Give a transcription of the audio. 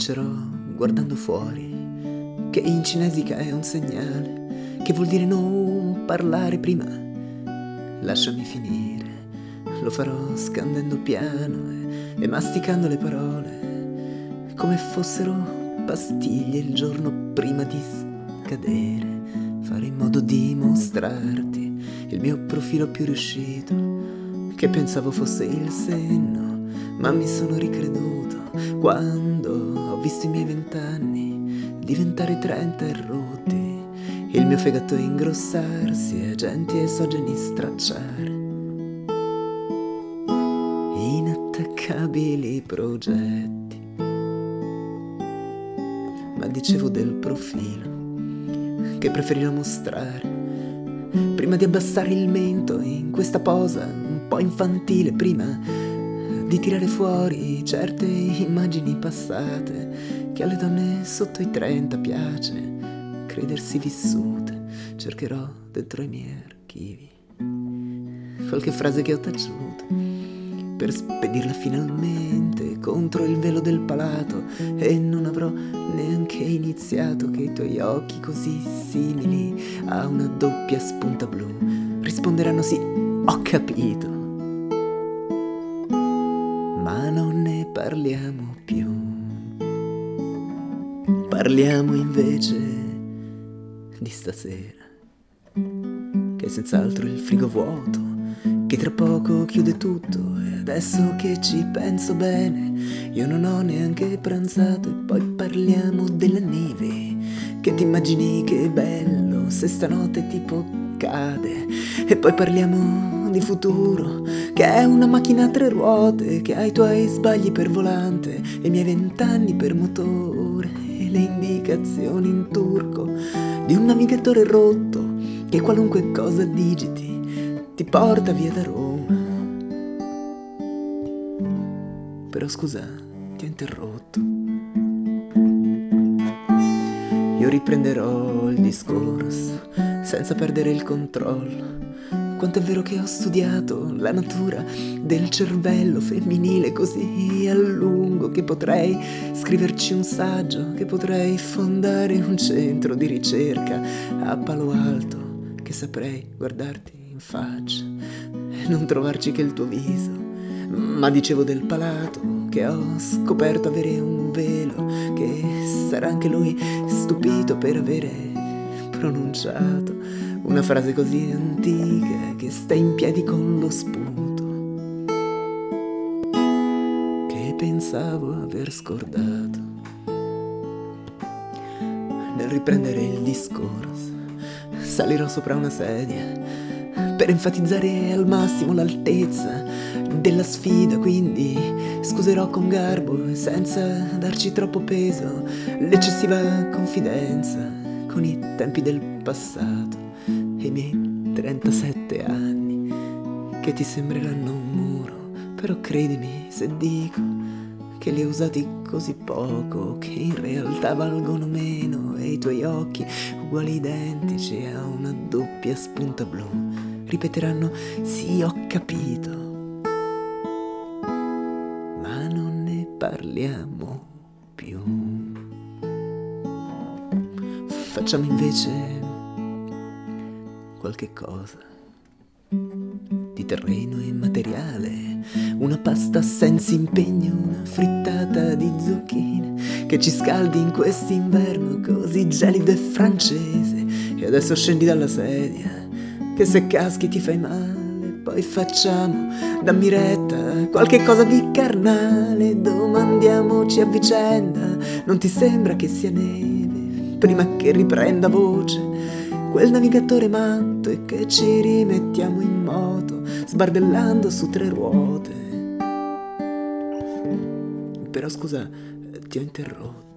comincerò guardando fuori, che in cinesica è un segnale, che vuol dire non parlare prima. Lasciami finire, lo farò scandendo piano e, e masticando le parole, come fossero pastiglie il giorno prima di scadere. Fare in modo di mostrarti il mio profilo più riuscito, che pensavo fosse il senno, ma mi sono ricreduto quando visto i miei vent'anni diventare trenta e rotti, il mio fegato ingrossarsi, agenti e esogeni stracciare. Inattaccabili progetti. Ma dicevo del profilo che preferirò mostrare prima di abbassare il mento in questa posa un po' infantile, prima di tirare fuori certe immagini passate che alle donne sotto i 30 piace credersi vissute. Cercherò dentro i miei archivi qualche frase che ho taciuto per spedirla finalmente contro il velo del palato e non avrò neanche iniziato che i tuoi occhi così simili a una doppia spunta blu risponderanno sì, ho capito parliamo più. Parliamo invece di stasera, che è senz'altro il frigo vuoto, che tra poco chiude tutto e adesso che ci penso bene, io non ho neanche pranzato e poi parliamo della neve, che ti immagini che bello se stanotte tipo cade e poi parliamo di futuro, che è una macchina a tre ruote, che ha i tuoi sbagli per volante e i miei vent'anni per motore e le indicazioni in turco di un navigatore rotto che qualunque cosa digiti ti porta via da Roma. Però scusa, ti ho interrotto. Io riprenderò il discorso senza perdere il controllo quanto è vero che ho studiato la natura del cervello femminile così a lungo che potrei scriverci un saggio, che potrei fondare un centro di ricerca a Palo Alto, che saprei guardarti in faccia e non trovarci che il tuo viso. Ma dicevo del palato, che ho scoperto avere un velo, che sarà anche lui stupito per avere pronunciato una frase così antica sta in piedi con lo spunto che pensavo aver scordato. Nel riprendere il discorso, salirò sopra una sedia per enfatizzare al massimo l'altezza della sfida, quindi scuserò con garbo senza darci troppo peso l'eccessiva confidenza con i tempi del passato e i miei 37 anni, che ti sembreranno un muro, però credimi se dico che li ho usati così poco che in realtà valgono meno e i tuoi occhi, uguali identici a una doppia spunta blu, ripeteranno sì ho capito, ma non ne parliamo più. Facciamo invece qualche cosa. Di terreno e materiale, una pasta senza impegno, una frittata di zucchine che ci scaldi in quest'inverno così gelido e francese. E adesso scendi dalla sedia che se caschi ti fai male. Poi facciamo dammi retta qualche cosa di carnale. Domandiamoci a vicenda non ti sembra che sia neve? Prima che riprenda voce quel navigatore matto e che ci rimettiamo in moto, sbardellando su tre ruote. Però scusa, ti ho interrotto.